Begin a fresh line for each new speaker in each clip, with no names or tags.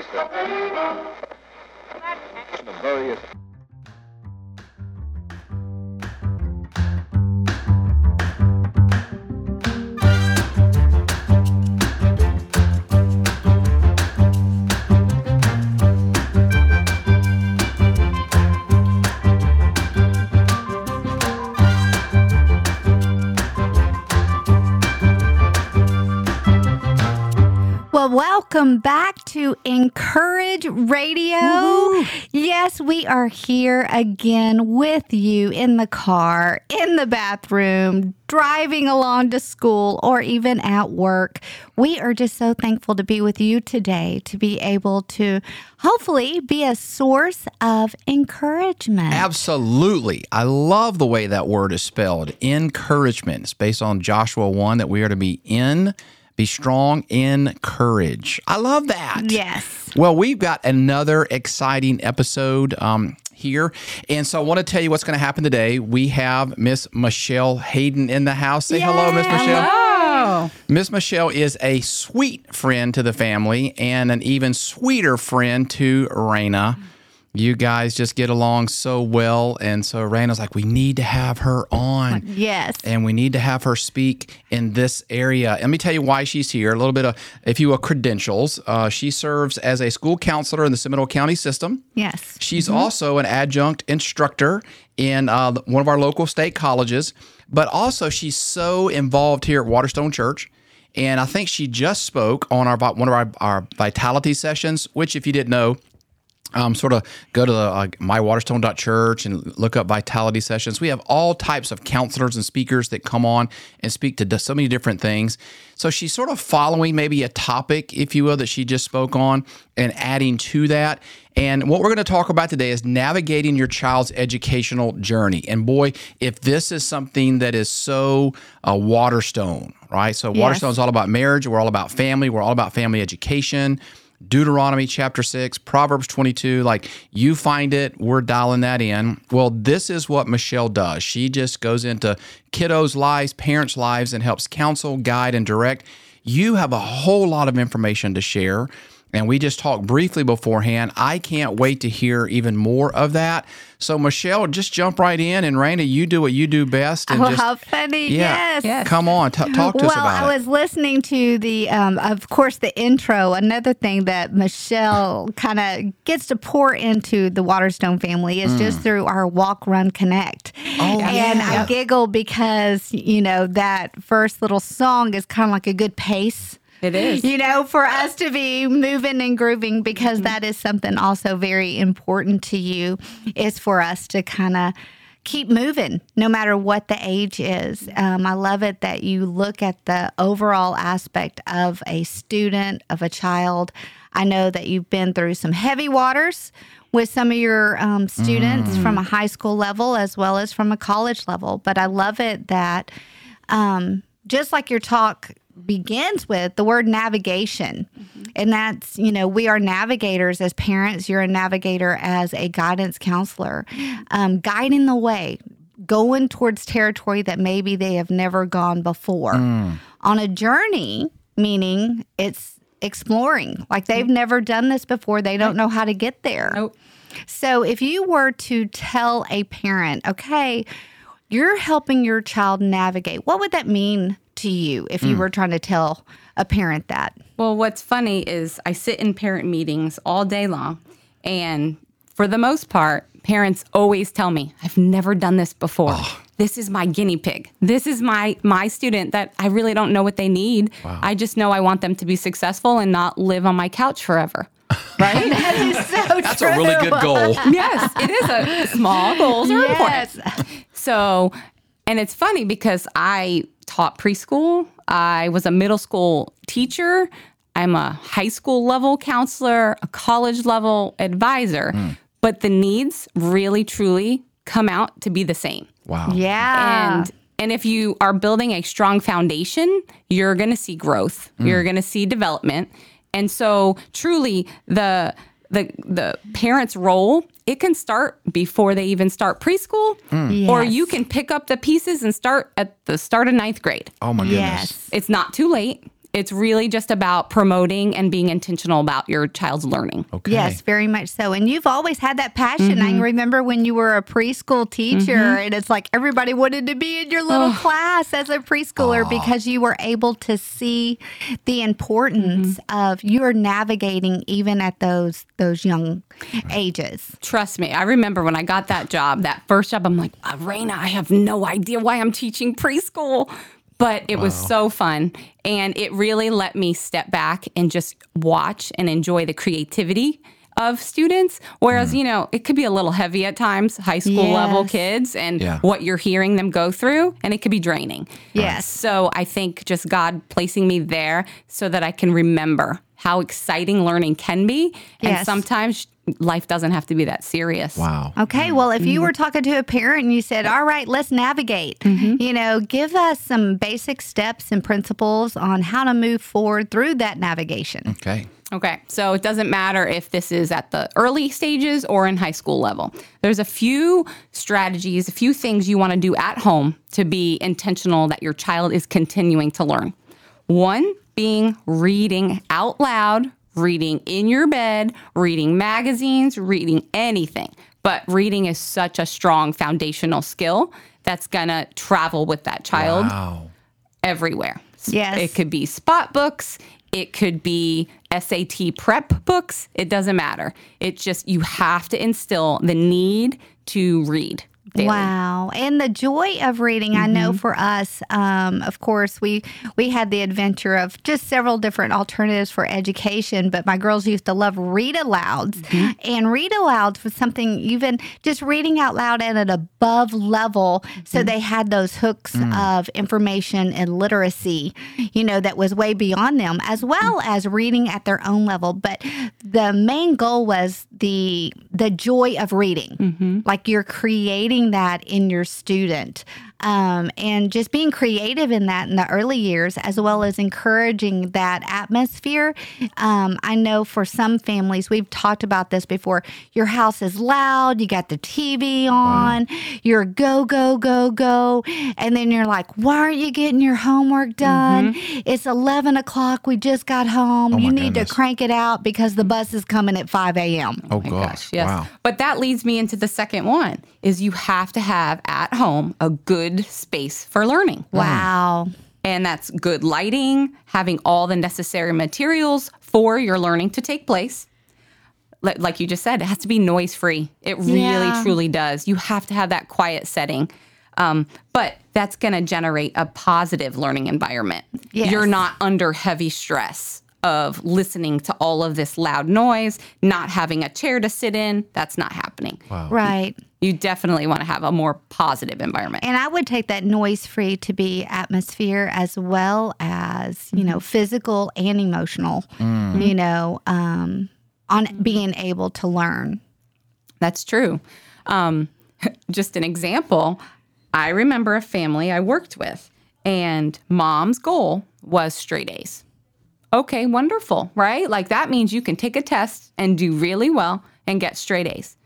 of the various
welcome back to inCourage Radio. Yes, we are here again with you in the car, in the bathroom, driving along to school, or even at work. We are just so thankful to be with you today to be able to hopefully be a source of encouragement.
Absolutely. I love the way that word is spelled. Encouragement. It's based on Joshua 1 that we are to be in, be strong in courage. I love that.
Yes.
Well, we've got another exciting episode um, here. And so I want to tell you what's going to happen today. We have Miss Michele Hayden in the house. Say hello, Miss Michele.
Oh,
Miss Michele is a sweet friend to the family and an even sweeter friend to Raina. You guys just get along so well. And so Raina's like, we need to have her on.
Yes.
And we need to have her speak in this area. Let me tell you why she's here. A little bit of, if you will, credentials. Uh, she serves as a school counselor in the Seminole County system.
Yes.
She's also an adjunct instructor in uh, one of our local state colleges, but also she's so involved here at Waterstone Church. And I think she just spoke on our one of our, our vitality sessions, which, if you didn't know, um, sort of go to the uh, mywaterstone.church and look up vitality sessions. We have all types of counselors and speakers that come on and speak to so many different things. So she's sort of following maybe a topic, if you will, that she just spoke on and adding to that. And what we're going to talk about today is navigating your child's educational journey. And boy, if this is something that is so uh, Waterstone, right? So Waterstone is all about marriage. We're all about family. We're all about family education. Deuteronomy chapter 6, Proverbs 22, like you find it, we're dialing that in. Well, this is what Michele does. She just goes into kiddos' lives, parents' lives, and helps counsel, guide, and direct. You have a whole lot of information to share. And we just talked briefly beforehand. I can't wait to hear even more of that. So, Michele, just jump right in. And Raina, you do what you do best. And
Oh,
just,
how funny.
yeah,
Yes.
Yes.
come on, t- talk to
well,
us about it.
Well, I was listening to the, um, of course, the intro. Another thing that Michele kind of gets to pour into the Waterstone family is just through our Walk, Run, Connect.
Mm. Oh,
and
yeah.
I giggle because, you know, that first little song is kind of like a good pace.
It is.
You know, for us to be moving and grooving, because that is something also very important to you, is for us to kind of keep moving no matter what the age is. Um, I love it that you look at the overall aspect of a student, of a child. I know that you've been through some heavy waters with some of your um, students from a high school level as well as from a college level, but I love it that um, just like your talk begins with the word navigation. And that's, you know, we are navigators as parents. You're a navigator as a guidance counselor, um, guiding the way, going towards territory that maybe they have never gone before on a journey, meaning it's exploring. Like they've never done this before, they don't know how to get there.
Nope.
So if you were to tell a parent, okay, you're helping your child navigate, what would that mean to you if you mm. were trying to tell a parent that?
Well, what's funny is I sit in parent meetings all day long, and for the most part, parents always tell me, "I've never done this before. This is my guinea pig. This is my my student that I really don't know what they need. I just know I want them to be successful and not live on my couch forever." Right?
That is so
That's a really good goal.
yes, it is a small goals are important.
Yes.
So, and it's funny because I taught preschool, I was a middle school teacher, I'm a high school level counselor, a college level advisor, hmm. but the needs really truly come out to be the same.
Wow.
Yeah.
And and if you are building a strong foundation, you're going to see growth. Hmm. You're going to see development. And so truly the the the parent's role, it can start before they even start preschool hmm. or
Yes.
you can pick up the pieces and start at the start of ninth grade.
Oh my goodness.
yes.
It's not too late. It's really just about promoting and being intentional about your child's learning.
Okay.
Yes, very much so. And you've always had that passion. I mm-hmm. remember when you were a preschool teacher, mm-hmm. and it's like everybody wanted to be in your little class as a preschooler because you were able to see the importance mm-hmm. of you're navigating even at those those young ages.
Trust me, I remember when I got that job, that first job, I'm like, Raina, I have no idea why I'm teaching preschool. But it was so fun. And it really let me step back and just watch and enjoy the creativity of students. Whereas, mm. you know, it could be a little heavy at times, high school level kids and
Yeah.
what you're hearing them go through, and it could be draining.
Yes.
So I think just God placing me there so that I can remember how exciting learning can be. And
Yes.
sometimes life doesn't have to be that serious.
Wow.
Okay, mm. well, if you were mm-hmm. talking to a parent and you said, All right, let's navigate, mm-hmm. you know, give us some basic steps and principles on how to move forward through that navigation.
Okay.
Okay, so it doesn't matter if this is at the early stages or in high school level. There's a few strategies, a few things you want to do at home to be intentional that your child is continuing to learn. One being reading out loud, reading in your bed, reading magazines, reading anything. But reading is such a strong foundational skill that's going to travel with that child
Wow.
everywhere.
Yes.
It could be spot books, it could be SAT prep books, it doesn't matter. It's just you have to instill the need to read. Daily.
Wow. And the joy of reading, I know mm-hmm. for us, um, of course, we we had the adventure of just several different alternatives for education, but my girls used to love read alouds. Mm-hmm. And read alouds was something even just reading out loud at an above level. So mm-hmm. they had those hooks mm. of information and literacy, you know, that was way beyond them, as well mm. as reading at their own level. But the main goal was the the joy of reading. Like you're creating that in your student. Um, and just being creative in that in the early years, as well as encouraging that atmosphere. Um, I know for some families, we've talked about this before. Your house is loud, you got the TV on, you're go, go, go, go. And then you're like, why aren't you getting your homework done? It's 11 o'clock, we just got home. you need
goodness.
to crank it out because the bus is coming at 5 a.m.
Oh,
my
gosh.
yes.
Wow.
But that leads me into the second one is you have to have at home a good space for learning.
Wow.
And that's good lighting, having all the necessary materials for your learning to take place. Like you just said, it has to be noise free. It really,
Yeah.
truly does. You have to have that quiet setting. Um, but that's going to generate a positive learning environment.
Yes.
You're not under heavy stress of listening to all of this loud noise, not having a chair to sit in. That's not happening.
Right.
You definitely want to have a more positive environment.
And I would take that noise free to be atmosphere as well as, you know, physical and emotional, you know, um, on being able to learn.
That's true. Um, just an example, I remember a family I worked with, and mom's goal was straight A's. Okay, wonderful, right? Like that means you can take a test and do really well and get straight A's.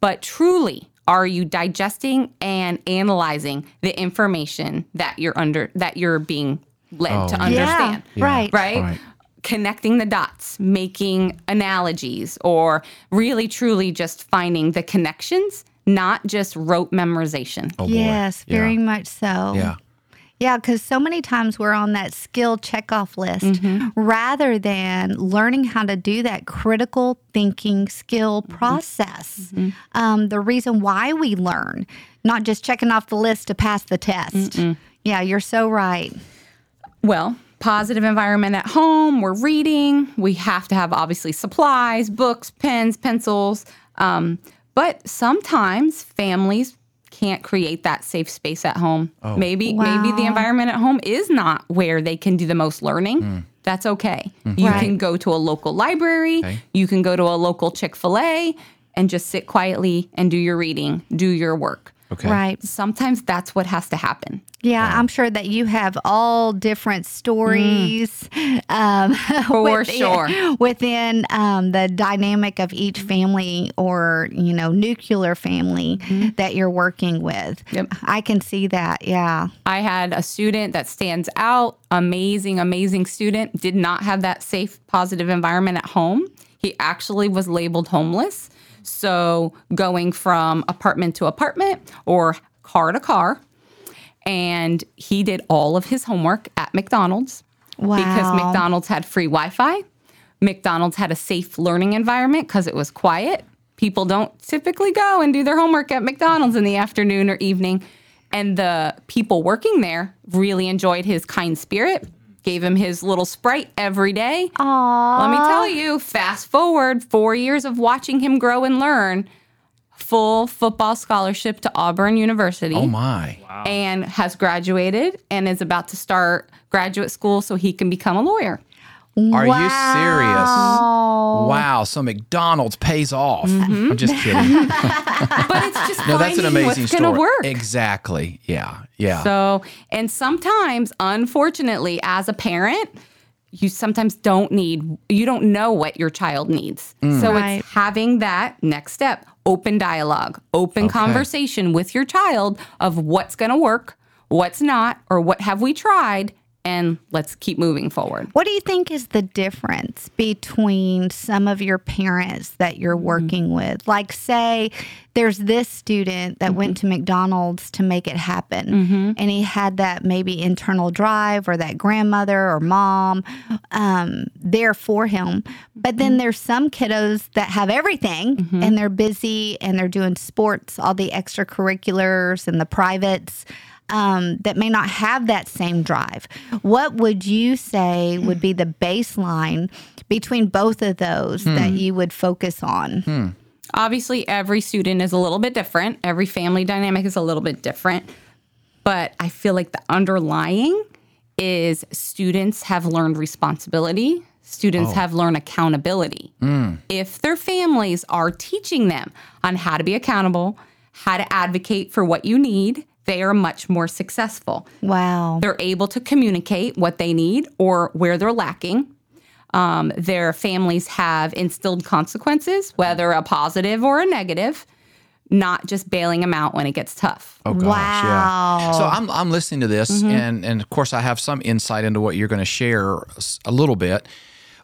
But truly, are you digesting and analyzing the information that you're under that you're being led oh, to understand?
Yeah, right.
right?
Right.
Connecting the dots, making analogies, or really truly just finding the connections, not just rote memorization.
Oh, boy.
Yes,
Yeah.
very much so.
Yeah.
Yeah, because so many times we're on that skill checkoff list
Mm-hmm.
rather than learning how to do that critical thinking skill
Mm-hmm.
process. Um, the reason why we learn, not just checking off the list to pass the test. Yeah, you're so right.
Well, positive environment at home, we're reading, we have to have obviously supplies, books, pens, pencils. Um, but sometimes families can't create that safe space at home. Oh. Maybe maybe the environment at home is not where they can do the most learning. Hmm. That's okay. Hmm. You
Right.
can go to a local library,
Okay.
you can go to a local Chick-fil-A and just sit quietly and do your reading, do your work.
Okay.
Right.
Sometimes that's what has to happen.
Yeah, I'm sure that you have all different stories um,
For
within-
sure.
within um, the dynamic of each family or you know nuclear family that you're working with.
Yep.
I can see that. Yeah.
I had a student that stands out, amazing, amazing student, did not have that safe, positive environment at home. He actually was labeled homeless. So going from apartment to apartment or car to car. And he did all of his homework at McDonald's
Wow.
because McDonald's had free Wi Fi. McDonald's had a safe learning environment because it was quiet. People don't typically go and do their homework at McDonald's in the afternoon or evening. And the people working there really enjoyed his kind spirit, gave him his little sprite every day.
Aww.
Let me tell you, fast forward four years of watching him grow and learn, full football scholarship to Auburn University
Oh my.
and has graduated and is about to start graduate school so he can become a lawyer.
Are you serious? Wow. So McDonald's pays off.
Mm-hmm.
I'm just kidding.
But it's just
No, that's an amazing
what's
story.
work.
Exactly. Yeah. Yeah.
So, and sometimes, unfortunately, as a parent, you sometimes don't need, you don't know what your child needs.
Mm.
So
Right.
it's having that next step open dialogue, open conversation with your child of what's going to work, what's not, or what have we tried, and let's keep moving forward.
What do you think is the difference between some of your parents that you're mm-hmm. working with? Like, say, there's this student that mm-hmm. went to McDonald's to make it happen, mm-hmm. and he had that maybe internal drive or that grandmother or mom um, there for him. But then there's some kiddos that have everything and they're busy and they're doing sports, all the extracurriculars and the privates um, that may not have that same drive. What would you say would be the baseline between both of those that hmm. you would focus on? Hmm.
Obviously, every student is a little bit different, every family dynamic is a little bit different. But I feel like the underlying is students have learned responsibility, students oh. have learned accountability. Hmm. If their families are teaching them on how to be accountable, how to advocate for what you need, they are much more successful.
Wow.
They're able to communicate what they need or where they're lacking. Um, their families have instilled consequences, whether a positive or a negative, not just bailing them out when it gets tough.
Oh gosh,
Wow.
yeah. So I'm I'm listening to this, and and of course I have some insight into what you're going to share a little bit.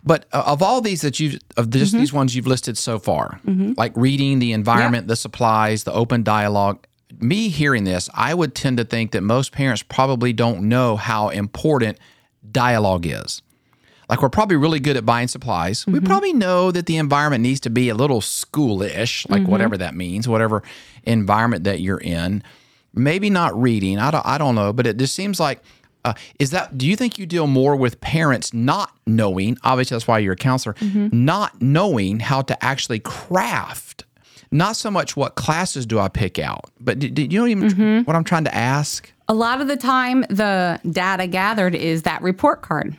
But uh, of all these that you of just these ones you've listed so far, like reading, the environment, the supplies, the open dialogue. Me hearing this, I would tend to think that most parents probably don't know how important dialogue is. Like we're probably really good at buying supplies. We mm-hmm. probably know that the environment needs to be a little schoolish, like mm-hmm. whatever that means, whatever environment that you're in. Maybe not reading. I don't. I don't know. But it just seems like. Uh, is that? Do you think you deal more with parents not knowing? Obviously, that's why you're a counselor. Mm-hmm. Not knowing how to actually craft. Not so much what classes do I pick out, but do, do you know even mm-hmm. what I'm trying to ask?
A lot of the time, the data gathered is that report card.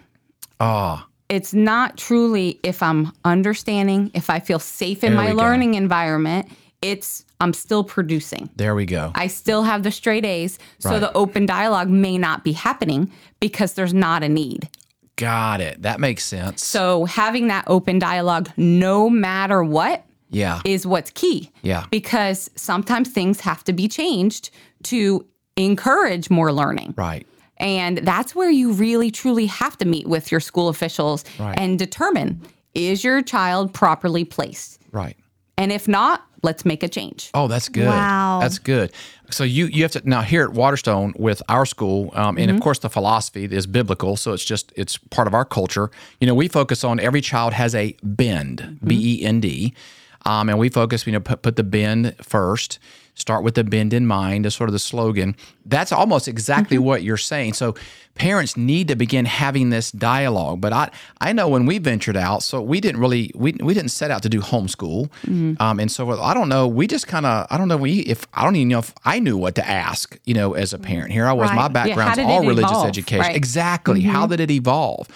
Oh,
It's not truly if I'm understanding, if I feel safe in
There
my
we go.
learning environment, it's I'm still producing.
there we go.
I still have the straight A's. So
Right.
the open dialogue may not be happening because there's not a need.
Got it. That makes sense.
So having that open dialogue no matter what
yeah.
is what's key.
Yeah.
Because sometimes things have to be changed to encourage more learning.
right.
And that's where you really truly have to meet with your school officials
Right.
and determine is your child properly placed?
Right.
And if not, let's make a change.
Oh, that's good.
Wow.
That's good. So you you have to now here at Waterstone with our school, um, and of course the philosophy is biblical. So it's just it's part of our culture. You know, we focus on every child has a bend, B E N D, um, and we focus you know put, put the bend first. Start with the bend in mind is sort of the slogan. That's almost exactly what you're saying. So parents need to begin having this dialogue. But I I know when we ventured out, so we didn't really we, we didn't set out to do homeschool, um, and so I don't know. We just kind of I don't know we if I don't even know if I knew what to ask. You know, as a parent, here I was.
Right.
My background's
did
all religious
evolve?
education.
Right.
Exactly. How did it evolve?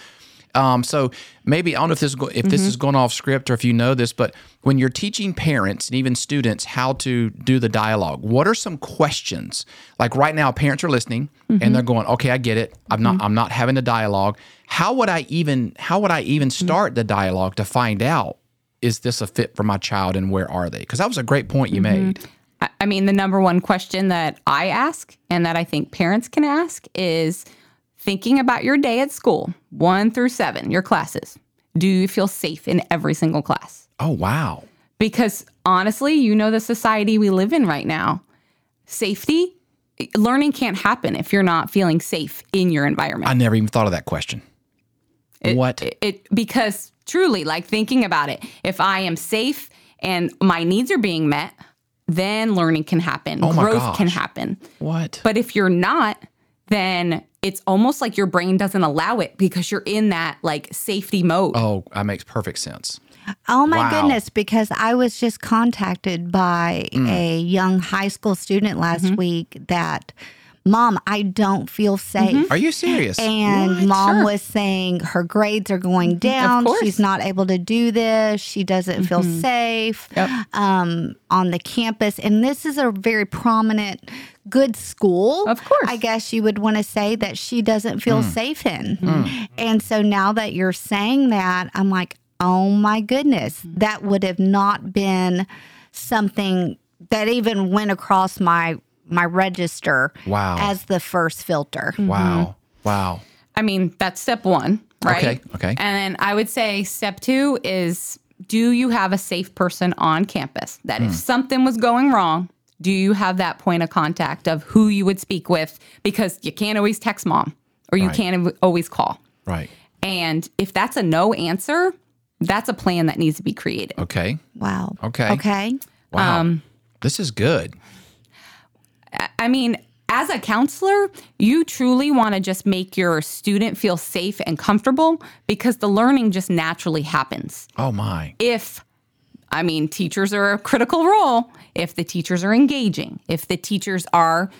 Um, so maybe I don't know if this is go- if this mm-hmm. is going off script or if you know this, but when you're teaching parents and even students how to do the dialogue, what are some questions? Like right now, parents are listening and mm-hmm. they're going, "Okay, I get it. I'm not mm-hmm. I'm not having the dialogue. How would I even how would I even start the dialogue to find out is this a fit for my child and where are they? Because that was a great point you made.
I- I mean, the number one question that I ask and that I think parents can ask is thinking about your day at school, one through seven, your classes. Do you feel safe in every single class?
Oh wow.
Because honestly, you know the society we live in right now. Safety, learning can't happen if you're not feeling safe in your environment.
I never even thought of that question. what?
it, it because truly like thinking about it if i am safe and my needs are being met then learning can happen
Oh my
growth can happen
what?
but if you're not then it's almost like your brain doesn't allow it because you're in that like safety mode
oh, that makes perfect sense.
Oh my
Wow.
goodness, because I was just contacted by
Mm.
a young high school student last
Mm-hmm.
week that, Mom, I don't feel safe.
Are you serious?
And mom
Sure.
was saying her grades are going down.
course.
She's not able to do this. She doesn't feel
Mm-hmm.
safe
Yep.
um, on the campus. And this is a very prominent, good school.
Of course.
I guess you would want to say that she doesn't feel
Mm.
safe in. And so now that you're saying that, I'm like, oh my goodness, that would have not been something that even went across my my register
Wow.
as the first filter.
wow. Wow.
i mean that's step one right
Okay, okay.
and then i would say step two is do you have a safe person on campus that
Hmm.
if something was going wrong do you have that point of contact of who you would speak with because you can't always text mom or you
Right.
can't always call
Right.
and if that's a no answer that's a plan that needs to be created
Okay.
Wow.
Okay.
Okay.
Wow.
Um,
this is good.
I mean, as a counselor, you truly want to just make your student feel safe and comfortable because the learning just naturally happens.
Oh my.
If, I mean, teachers are a critical role, if the teachers are engaging, if the teachers are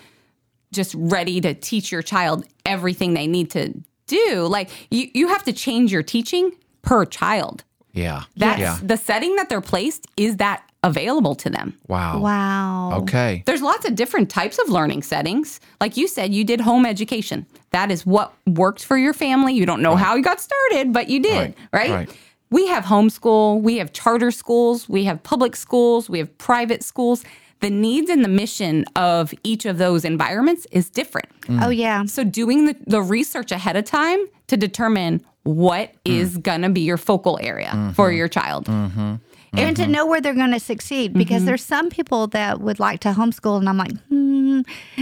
just ready to teach your child everything they need to do, like you, you have to change your teaching per child.
Yeah.
That's
yeah.
the setting that they're placed is that available to them.
Wow.
Wow.
Okay.
There's lots of different types of learning settings. Like you said, you did home education. That is what worked for your family. You don't know how you got started, but you did,
Right,
right?
right.
We have homeschool, we have charter schools, we have public schools, we have private schools. The needs and the mission of each of those environments is different. Mm.
Oh yeah.
So doing the, the research ahead of time to determine what mm. is going to be your focal area mm-hmm. for your child. Mm-hmm.
And to know where they're going to succeed because there's some people that would like to homeschool and I'm like, hmm,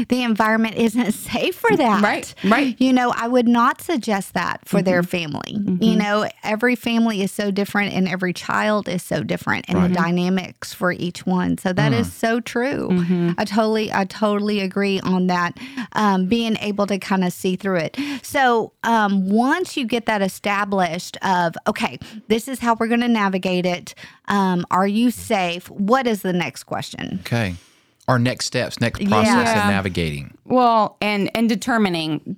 the environment isn't safe for that.
Right, right.
You know, I would not suggest that for their family. You know, every family is so different and every child is so different and the dynamics for each one. So that is so true. I totally, I totally agree on that. Um, being able to kind of see through it. So um, once you get that established of, okay, this is how we're going to navigate it. Um, Um, are you safe? What is the next question?
Okay. Our next steps, next process
Yeah.
of navigating.
Well, and and determining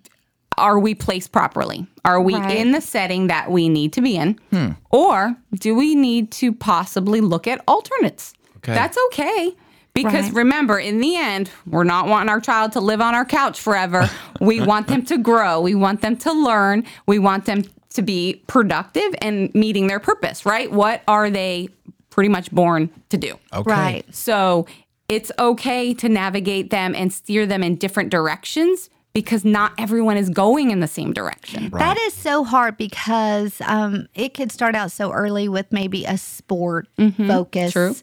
are we placed properly? Are we
Right.
in the setting that we need to be in? Hmm. Or do we need to possibly look at alternates?
Okay.
That's okay. Because
Right.
remember, in the end, we're not wanting our child to live on our couch forever. we want them to grow. We want them to learn. We want them to be productive and meeting their purpose, right? What are they pretty much born to do?
Okay.
Right.
So it's okay to navigate them and steer them in different directions because not everyone is going in the same direction.
That is so hard because um, it could start out so early with maybe a sport mm-hmm. focus
true.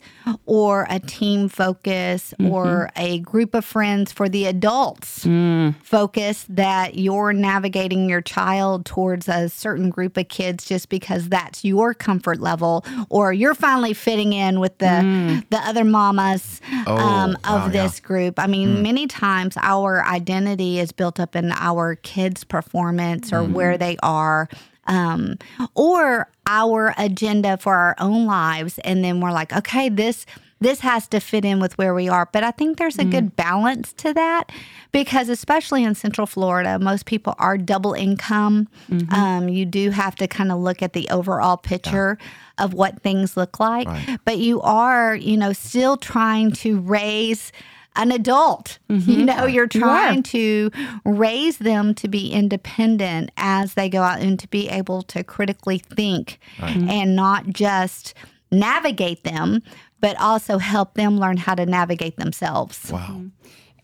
or a team focus mm-hmm. or a group of friends for the adults mm. focus that you're navigating your child towards a certain group of kids just because that's your comfort level or you're finally fitting in with the mm. the other mamas
Oh,
um, of
wow, yeah.
this group. I mean, mm. many times our identity is built up in our kids' performance or where they are um, or our agenda for our own lives. And then we're like, okay, this this has to fit in with where we are. But I think there's a good balance to that because, especially in Central Florida, most people are double income. Um, you do have to kind of look at the overall picture of what things look like.
Right.
But you are, you know, still trying to raise an adult. Mm-hmm. You know, you're trying to raise them to be independent as they go out and to be able to critically think mm-hmm. and not just navigate them, but also help them learn how to navigate themselves.
Wow. Mm-hmm.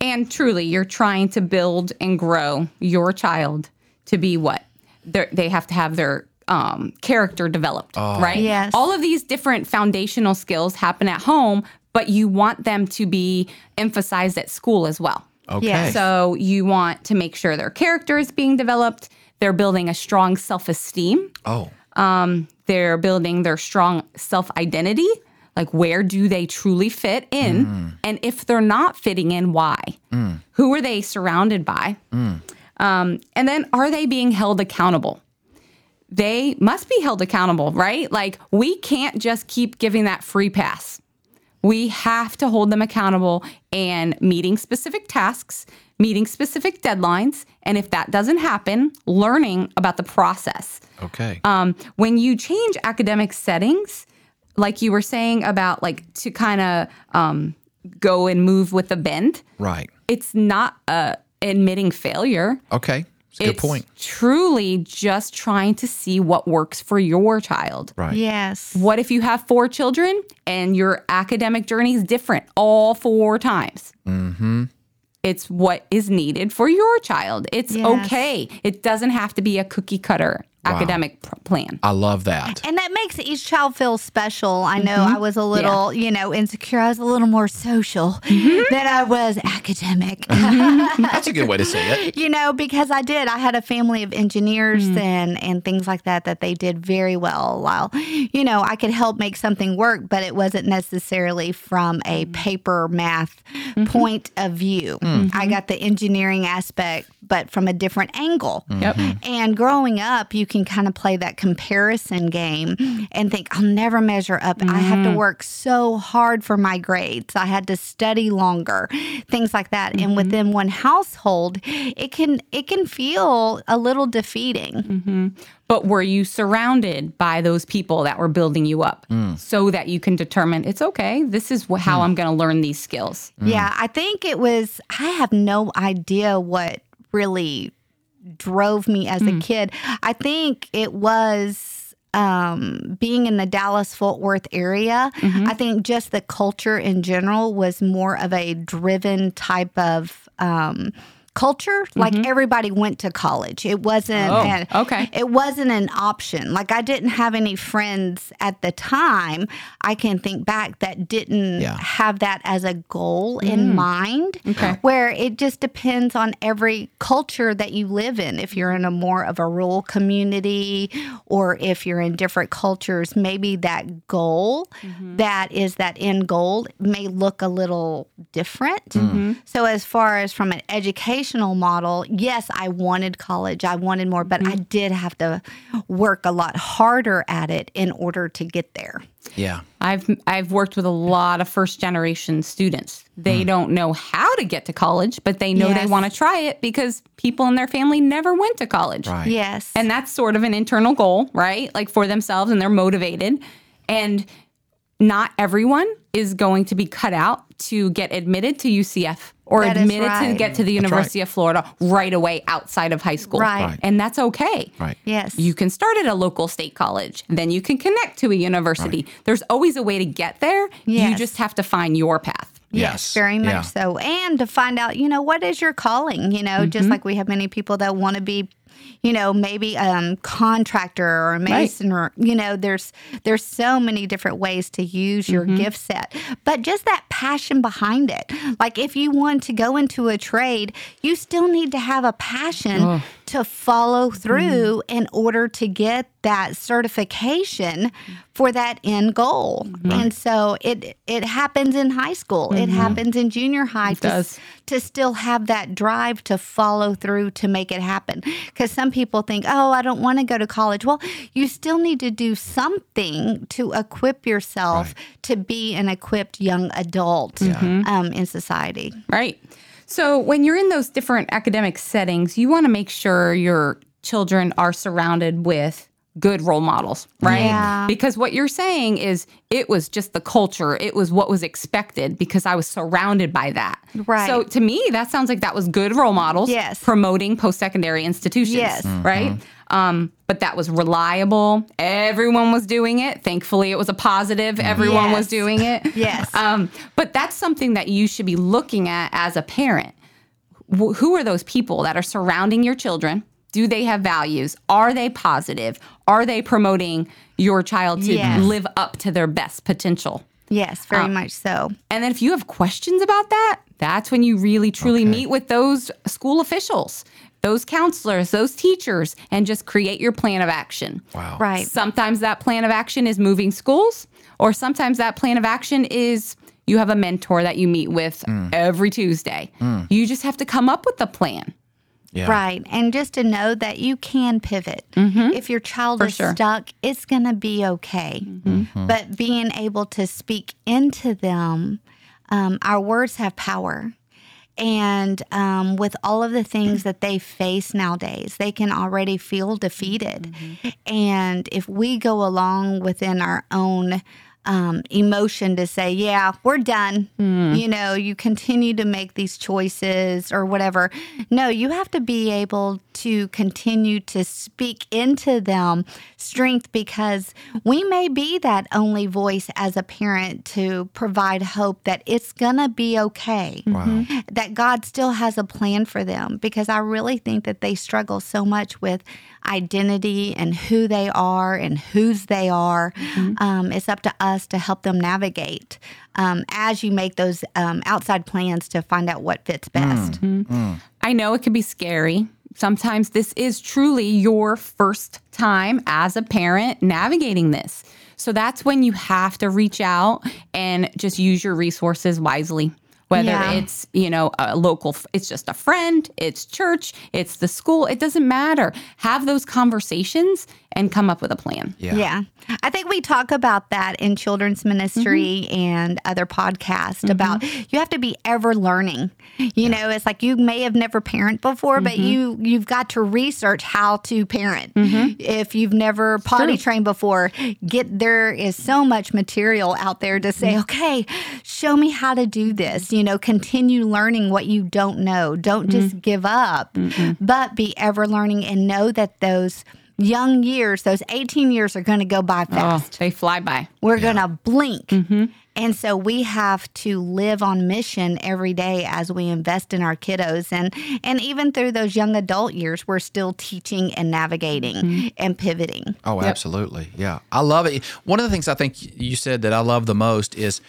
And truly, you're trying to build and grow your child to be what They're, they have to have their um, character developed, oh. right?
Yes.
All of these different foundational skills happen at home, but you want them to be emphasized at school as well.
Okay.
Yeah,
So you want to make sure their character is being developed. They're building a strong self esteem.
oh.
Um, they're building their strong self identity. Like, where do they truly fit in? And if they're not fitting in, why? Who are they surrounded by? Um, and then, are they being held accountable? They must be held accountable, right? Like, we can't just keep giving that free pass. We have to hold them accountable and meeting specific tasks, meeting specific deadlines. And if that doesn't happen, learning about the process.
Okay.
Um, when you change academic settings, like you were saying about like to kind of um, go and move with the bend,
right.
it's not uh, admitting failure.
Okay. It's a good
it's
point.
truly just trying to see what works for your child.
Right.
Yes.
What if you have four children and your academic journey is different all four times? Mm-hmm. It's what is needed for your child. It's
Yes.
okay. It doesn't have to be a cookie cutter academic pr- plan.
I love that.
And that makes each child feel special. I know mm-hmm. I was a little, you know, insecure. I was a little more social mm-hmm. than I was academic. Mm-hmm.
That's a good way to say it.
you know, because I did. I had a family of engineers mm. and and things like that that they did very well. While you know, I could help make something work, but it wasn't necessarily from a paper math point of view. I got the engineering aspect, but from a different angle.
Yep.
And growing up, you can kind of play that comparison game and think, I'll never measure up. I have to mm-hmm. work so hard for my grades. I had to study longer, things like that. And mm-hmm. within one household, it can it can feel a little defeating. Mm-hmm.
But were you surrounded by those people that were building you up mm. so that you can determine it's okay, this is wh- how mm. I'm going to learn these skills?
Yeah, I think it was I have no idea what really drove me as a kid. I think it was um, being in the Dallas Fort Worth area. I think just the culture in general was more of a driven type of um, culture. Like mm-hmm. everybody went to college. It wasn't.
Oh,
an,
okay.
It wasn't an option. Like I didn't have any friends at the time. I can think back that didn't
Yeah.
have that as a goal in mm. mind.
Okay.
Where it just depends on every culture that you live in. If you're in a more of a rural community or if you're in different cultures, maybe that goal mm-hmm. that is that end goal may look a little different. Mm-hmm. So, as far as from an educational model, yes, I wanted college, I wanted more, but I mm-hmm. did have to work a lot harder at it in order to get there.
Yeah.
I've I've worked with a lot of first generation students. They mm. don't know how to get to college, but they know they want to try it because people in their family never went to college.
Right.
Yes.
And that's sort of an internal goal, right? Like for themselves and they're motivated. And not everyone is going to be cut out to get admitted to UCF or
That is
admitted to get to the University of Florida right away outside of high school.
Right.
Right.
And that's okay.
Right.
yes.
You can start at a local state college, then you can connect to a university. There's always a way to get there. You just have to find your path.
Yes.
very much
Yeah.
so. And to find out, you know, what is your calling? You know, just mm-hmm. like we have many people that want to be, you know, maybe um contractor or a mason or you know, there's there's so many different ways to use your gift set. But just that passion behind it. Like if you want to go into a trade, you still need to have a passion to follow mm-hmm. through in order to get that certification for that end goal. Mm-hmm. And so it it happens in high school. It mm-hmm. happens in junior high to,
does.
to still have that drive to follow through to make it happen. Cuz some people think, "Oh, I don't want to go to college." Well, you still need to do something to equip yourself to be an equipped young adult um, in society.
Right. So when you're in those different academic settings, you want to make sure your children are surrounded with good role models, right?
Yeah.
Because what you're saying is it was just the culture, it was what was expected because I was surrounded by that.
Right.
So to me, that sounds like that was good role models
Yes.
promoting post-secondary institutions,
Yes.
right? Um, but that was reliable. Everyone was doing it. Thankfully, it was a positive. Everyone was doing it.
Yes.
Um, but that's something that you should be looking at as a parent. Wh- who are those people that are surrounding your children? Do they have values? Are they positive? Are they promoting your child to
Yes.
live up to their best potential?
Yes, very much so.
And then if you have questions about that, that's when you really truly meet with those school officials, those counselors, those teachers, and just create your plan of action.
Wow.
Right.
Sometimes that plan of action is moving schools, or sometimes that plan of action is you have a mentor that you meet with hmm. every Tuesday. Hmm. You just have to come up with a plan.
Yeah.
Right. And just to know that you can pivot. Mm-hmm. If your child is
sure.
stuck, it's going to be okay. Mm-hmm. But being able to speak into them, um, our words have power. And um, with all of the things that they face nowadays, they can already feel defeated. And if we go along within our own um, emotion to say, yeah, we're done. You know, you continue to make these choices or whatever. No, you have to be able to continue to speak into them strength because we may be that only voice as a parent to provide hope that it's going to be okay, that God still has a plan for them because I really think that they struggle so much with identity and who they are and whose they are. Um, it's up to us to help them navigate um, as you make those um, outside plans to find out what fits best.
I know it can be scary. Sometimes this is truly your first time as a parent navigating this. So that's when you have to reach out and just use your resources wisely. Whether
Yeah.
it's, you know, a local, it's just a friend, it's church, it's the school, it doesn't matter. Have those conversations and come up with a plan.
Yeah.
Yeah. I think we talk about that in children's ministry mm-hmm. and other podcasts mm-hmm. about you have to be ever learning. You know, it's like you may have never parent before, but mm-hmm. you you've got to research how to parent. If you've never potty trained before, get there is so much material out there to say, okay, show me how to do this. You know, continue learning what you don't know. Don't mm-hmm. just give up, but be ever learning and know that those young years, those 18 years are going to go by
Oh,
fast.
they fly by.
We're going to blink. Mm-hmm. And so we have to live on mission every day as we invest in our kiddos. And, and even through those young adult years, we're still teaching and navigating mm-hmm. and pivoting.
Oh, absolutely. Yeah. I love it. One of the things I think you said that I love the most is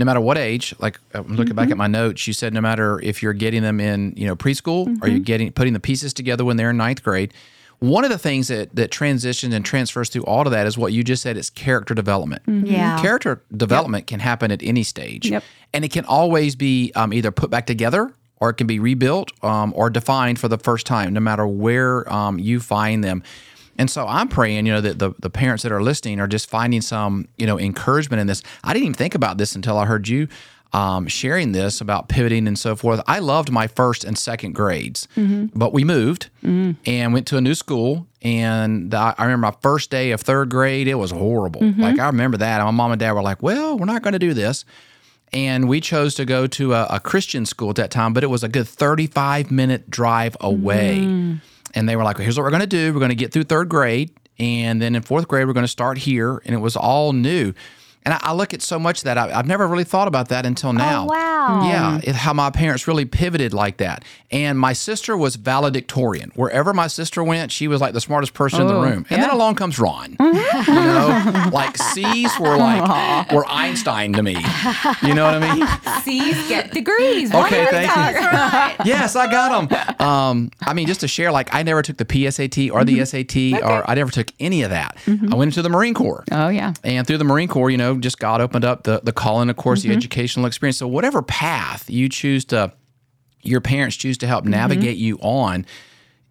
no matter what age, like I'm looking back at my notes, you said no matter if you're getting them in, you know, preschool or you're getting putting the pieces together when they're in ninth grade. One of the things that that transitions and transfers through all of that is what you just said is character development.
Yeah.
Character development can happen at any stage.
Yep.
And it can always be um, either put back together or it can be rebuilt um, or defined for the first time, no matter where um, you find them. And so I'm praying, you know, that the, the parents that are listening are just finding some, you know, encouragement in this. I didn't even think about this until I heard you um, sharing this about pivoting and so forth. I loved my first and second grades, mm-hmm. but we moved mm-hmm. and went to a new school. And I I remember my first day of third grade, it was horrible. Mm-hmm. Like I remember that. My mom and dad were like, well, we're not going to do this and we chose to go to a, a Christian school at that time, but it was a good 35 minute drive away. Mm. And they were like, well, here's what we're going to do. We're going to get through third grade. And then in fourth grade, we're going to start here. And it was all new. And I, I look at so much that I, I've never really thought about that until oh, now.
Oh, wow.
Yeah, hmm. it, how my parents really pivoted like that. And my sister was valedictorian. Wherever my sister went, she was like the smartest person in the
Oh,
room. And then along comes Ron. you know, like C's were like were Einstein to me. You know what I mean?
C's get degrees.
Okay, thank you. yes, I got them. Um, I mean, just to share, like I never took the PSAT or the mm-hmm. SAT, or I never took any of that. I mm-hmm. went into the Marine Corps.
Oh yeah.
And through the Marine Corps, you know, just God opened up the the calling, of course, the mm-hmm. educational experience. So whatever path you choose to, your parents choose to help mm-hmm. navigate you on,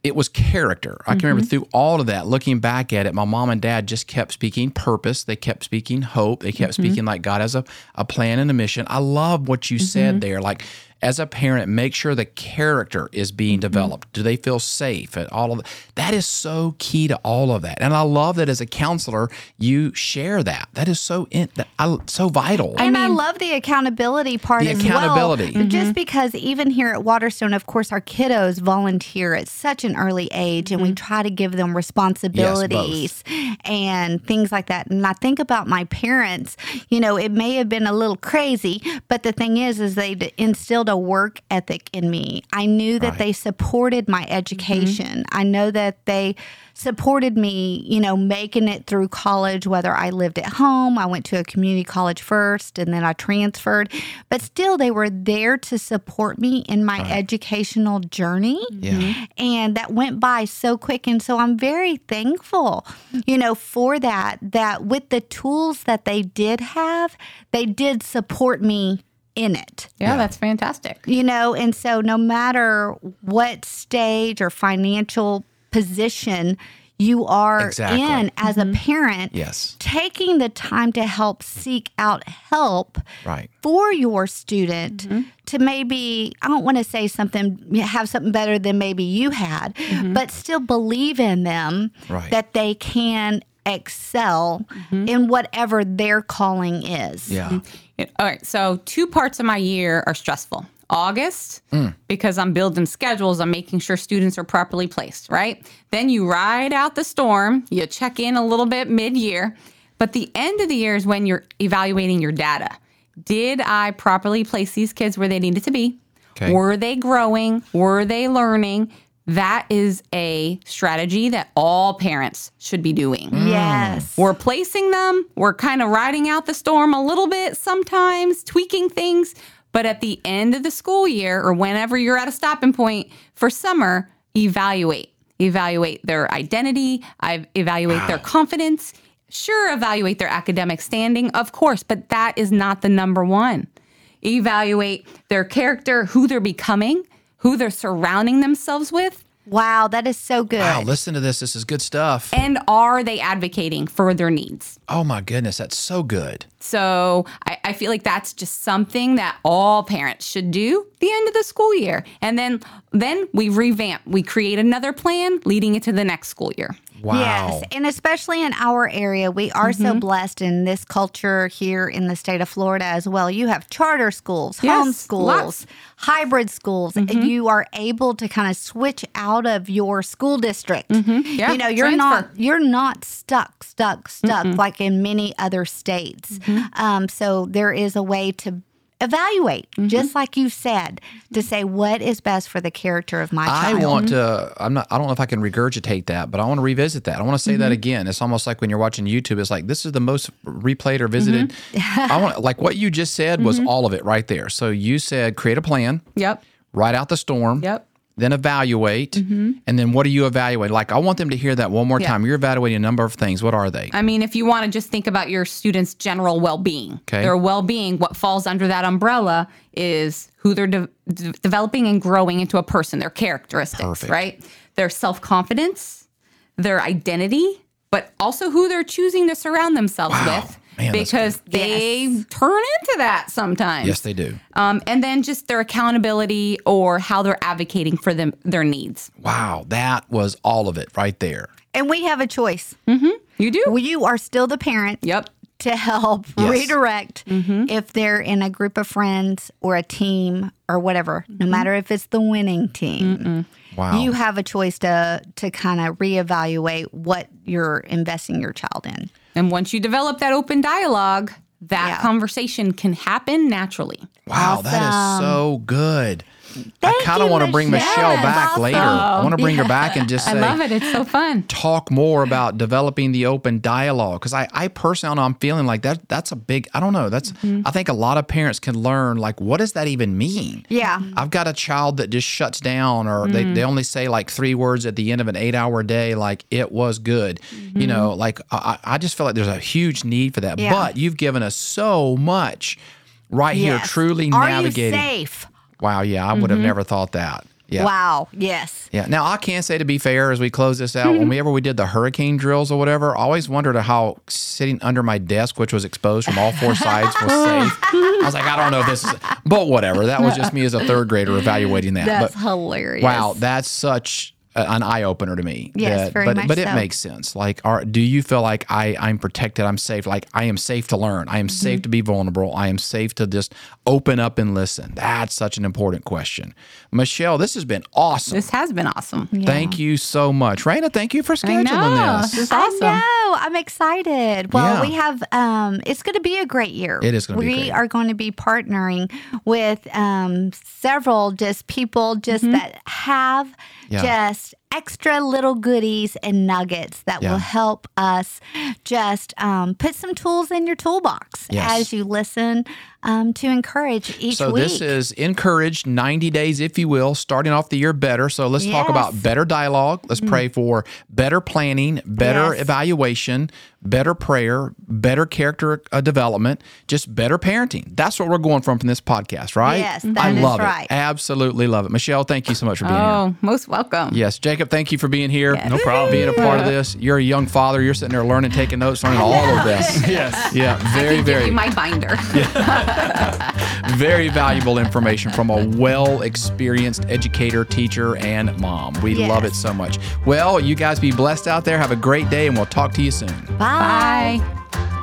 it was character. I can remember mm-hmm. through all of that, looking back at it, my mom and dad just kept speaking purpose. They kept speaking hope. They kept speaking like God has a, a plan and a mission. I love what you said there. Like as a parent, make sure the character is being mm-hmm. developed. Do they feel safe? And all of that. That is so key to all of that. And I love that as a counselor, you share that. That is so in, that, I, so vital.
And I love the accountability part
The
as
accountability.
well. Just because even here at Waterstone, of course, our kiddos volunteer at such an early age, and we mm-hmm. try to give them responsibilities and things like that. And I think about my parents. You know, it may have been a little crazy, but the thing is, is they instilled a work ethic in me. I knew that
Right.
they supported my education. Mm-hmm. I know that they supported me, you know, making it through college, whether I lived at home, I went to a community college first, and then I transferred. But still, they were there to support me in my educational journey.
yeah. Mm-hmm.
And that went by so quick. And so I'm very thankful, you know, for that, that with the tools that they did have, they did support me in it
Yeah, that's fantastic.
you know and so no matter what stage or financial position you are
Exactly.
in as a mm-hmm. parent
Yes.
taking the time to help seek out help
Right.
for your student mm-hmm. to maybe i don't want to say something have something better than maybe you had mm-hmm. but still believe in them
Right.
that they can excel mm-hmm. in whatever their calling is
Yeah. Mm-hmm.
Yeah, All right. So, two parts of my year are stressful. August, mm. because I'm building schedules, I'm making sure students are properly placed, right? Then you ride out the storm, you check in a little bit mid year, but the end of the year is when you're evaluating your data. Did I properly place these kids where they needed to be?
Okay.
Were they growing? Were they learning? That is a strategy that all parents should be doing. Mm.
yes
We're placing them. We're kind of riding out the storm a little bit sometimes, tweaking things. But at the end of the school year or whenever you're at a stopping point for summer, evaluate. Evaluate their identity, I evaluate their ah. confidence. Sure, evaluate their academic standing, of course, but that is not the number one. Evaluate their character, who they're becoming, who they're surrounding themselves with,
wow that is so good
Wow, listen to this. This is good stuff.
and are they advocating for their needs?
Oh my goodness, that's so good.
So I, I feel like that's just something that all parents should do the end of the school year. And then then we revamp. We create another plan leading into the next school year.
Wow.
Yes, and especially in our area, we are so
Mm-hmm.
blessed in this culture here in the state of Florida as well. You have charter schools,
Yes,
homeschools,
lots. Mm-hmm.
hybrid schools. You are able to kind of switch out of your school district.
Mm-hmm. Yeah,
you know, you're
transfer.
not you're not stuck, stuck, stuck like in many other states.
Mm-hmm.
Um, so there is a way to evaluate,
Mm-hmm.
just like you said, to say what is best for the character of my
I
child.
want to. I'm not. I don't know if I can regurgitate that, but I want to revisit that. I want to say that again. It's almost like when you're watching YouTube. It's like this is the most replayed or visited. I want like what you just said was all of it right there. So you said create a plan,
Yep.
write out the storm,
Yep.
Then evaluate, mm-hmm. and then what do you evaluate? Like I want them to hear that one more
Yeah.
time. You're evaluating a number of things. What are they?
I mean, if you want to just think about your students' general well being,
Okay.
their well being, what falls under that umbrella is who they're de- de- developing and growing into a person, their characteristics,
Perfect.
right? Their self confidence, their identity, but also who they're choosing to surround themselves
Wow.
with.
Man,
because they turn into that sometimes.
yes, they do.
Um, and then just their accountability or how they're advocating for them their needs.
Wow, that was all of it right there.
and we have a choice.
You do?
Well, you are still the parent
yep.
to help
Yes.
redirect
Mm-hmm.
if they're in a group of friends or a team or whatever. No
Mm-hmm.
matter if it's the winning team,
Wow.
you have a choice to to kind of reevaluate what you're investing your child in.
And once you develop that open dialogue, that
Yeah.
conversation can happen naturally.
Wow, that is so good. I kind of want to bring
Michele.
Michele
Yes,
back
awesome.
later. I want to bring her back and just say,
I
say,
love it. It's so fun.
talk more about developing the open dialogue because I, I personally know I'm feeling like that that's a big I don't know that's
Mm-hmm.
I think a lot of parents can learn like what does that even mean
Yeah.
I've got a child that just shuts down or they,
Mm-hmm.
they only say like three words at the end of an eight hour day like it was good you know like I, I just feel like there's a huge need for that
Mm-hmm. Yeah.
but you've given us so much right here truly
Are
navigating
you safe?
Wow yeah I would have never thought that yeah
Wow. Yes.
yeah. Now I can say to be fair, as we close this out,
Mm-hmm.
whenever we did the hurricane drills or whatever, I always wondered how sitting under my desk, which was exposed from all four sides, was safe. I was like, I don't know if this is, but whatever. That was just me as a third grader evaluating that.
That's
but
hilarious.
wow, that's such an eye opener to me.
Yes,
that-
very
but
much
but it
so.
makes sense. Like, are do you feel like I I'm protected? I'm safe. Like I am safe to learn. I am
Mm-hmm.
safe to be vulnerable. I am safe to just open up and listen. That's such an important question. Michele, this has been awesome.
This has been awesome.
Thank you so much. Raina, thank you for scheduling
know.
this.
This is
I know. I'm excited. Well,
Yeah.
we have. Um, it's going to be a great year.
It is gonna be
We
great
are going to be partnering with um, several just people just that have
Yeah.
just podcast extra little goodies and nuggets that
Yeah.
will help us just um, put some tools in your toolbox
Yes.
as you listen um, to encourage each
So
week.
this is encouraged 90 days, if you will, starting off the year better. So let's talk about better dialogue. Let's pray for better planning, better
Yes.
evaluation, better prayer, better character uh, development, just better parenting. That's what we're going from from this podcast, right?
Yes,
I
that is
love
right.
it. Absolutely love it. Michele, thank you so much for being here.
Oh, most welcome.
Yes, Jacob, thank you for being here.
No
problem.
Being a part of this. You're a young father. You're sitting there learning, taking notes, learning all of this.
Yes.
Yeah, very,
Give
very,
you my binder.
very valuable information from a well experienced educator, teacher, and mom. We
Yes.
love it so much. Well, you guys be blessed out there. Have a great day, and we'll talk to you soon.
Bye.
Bye.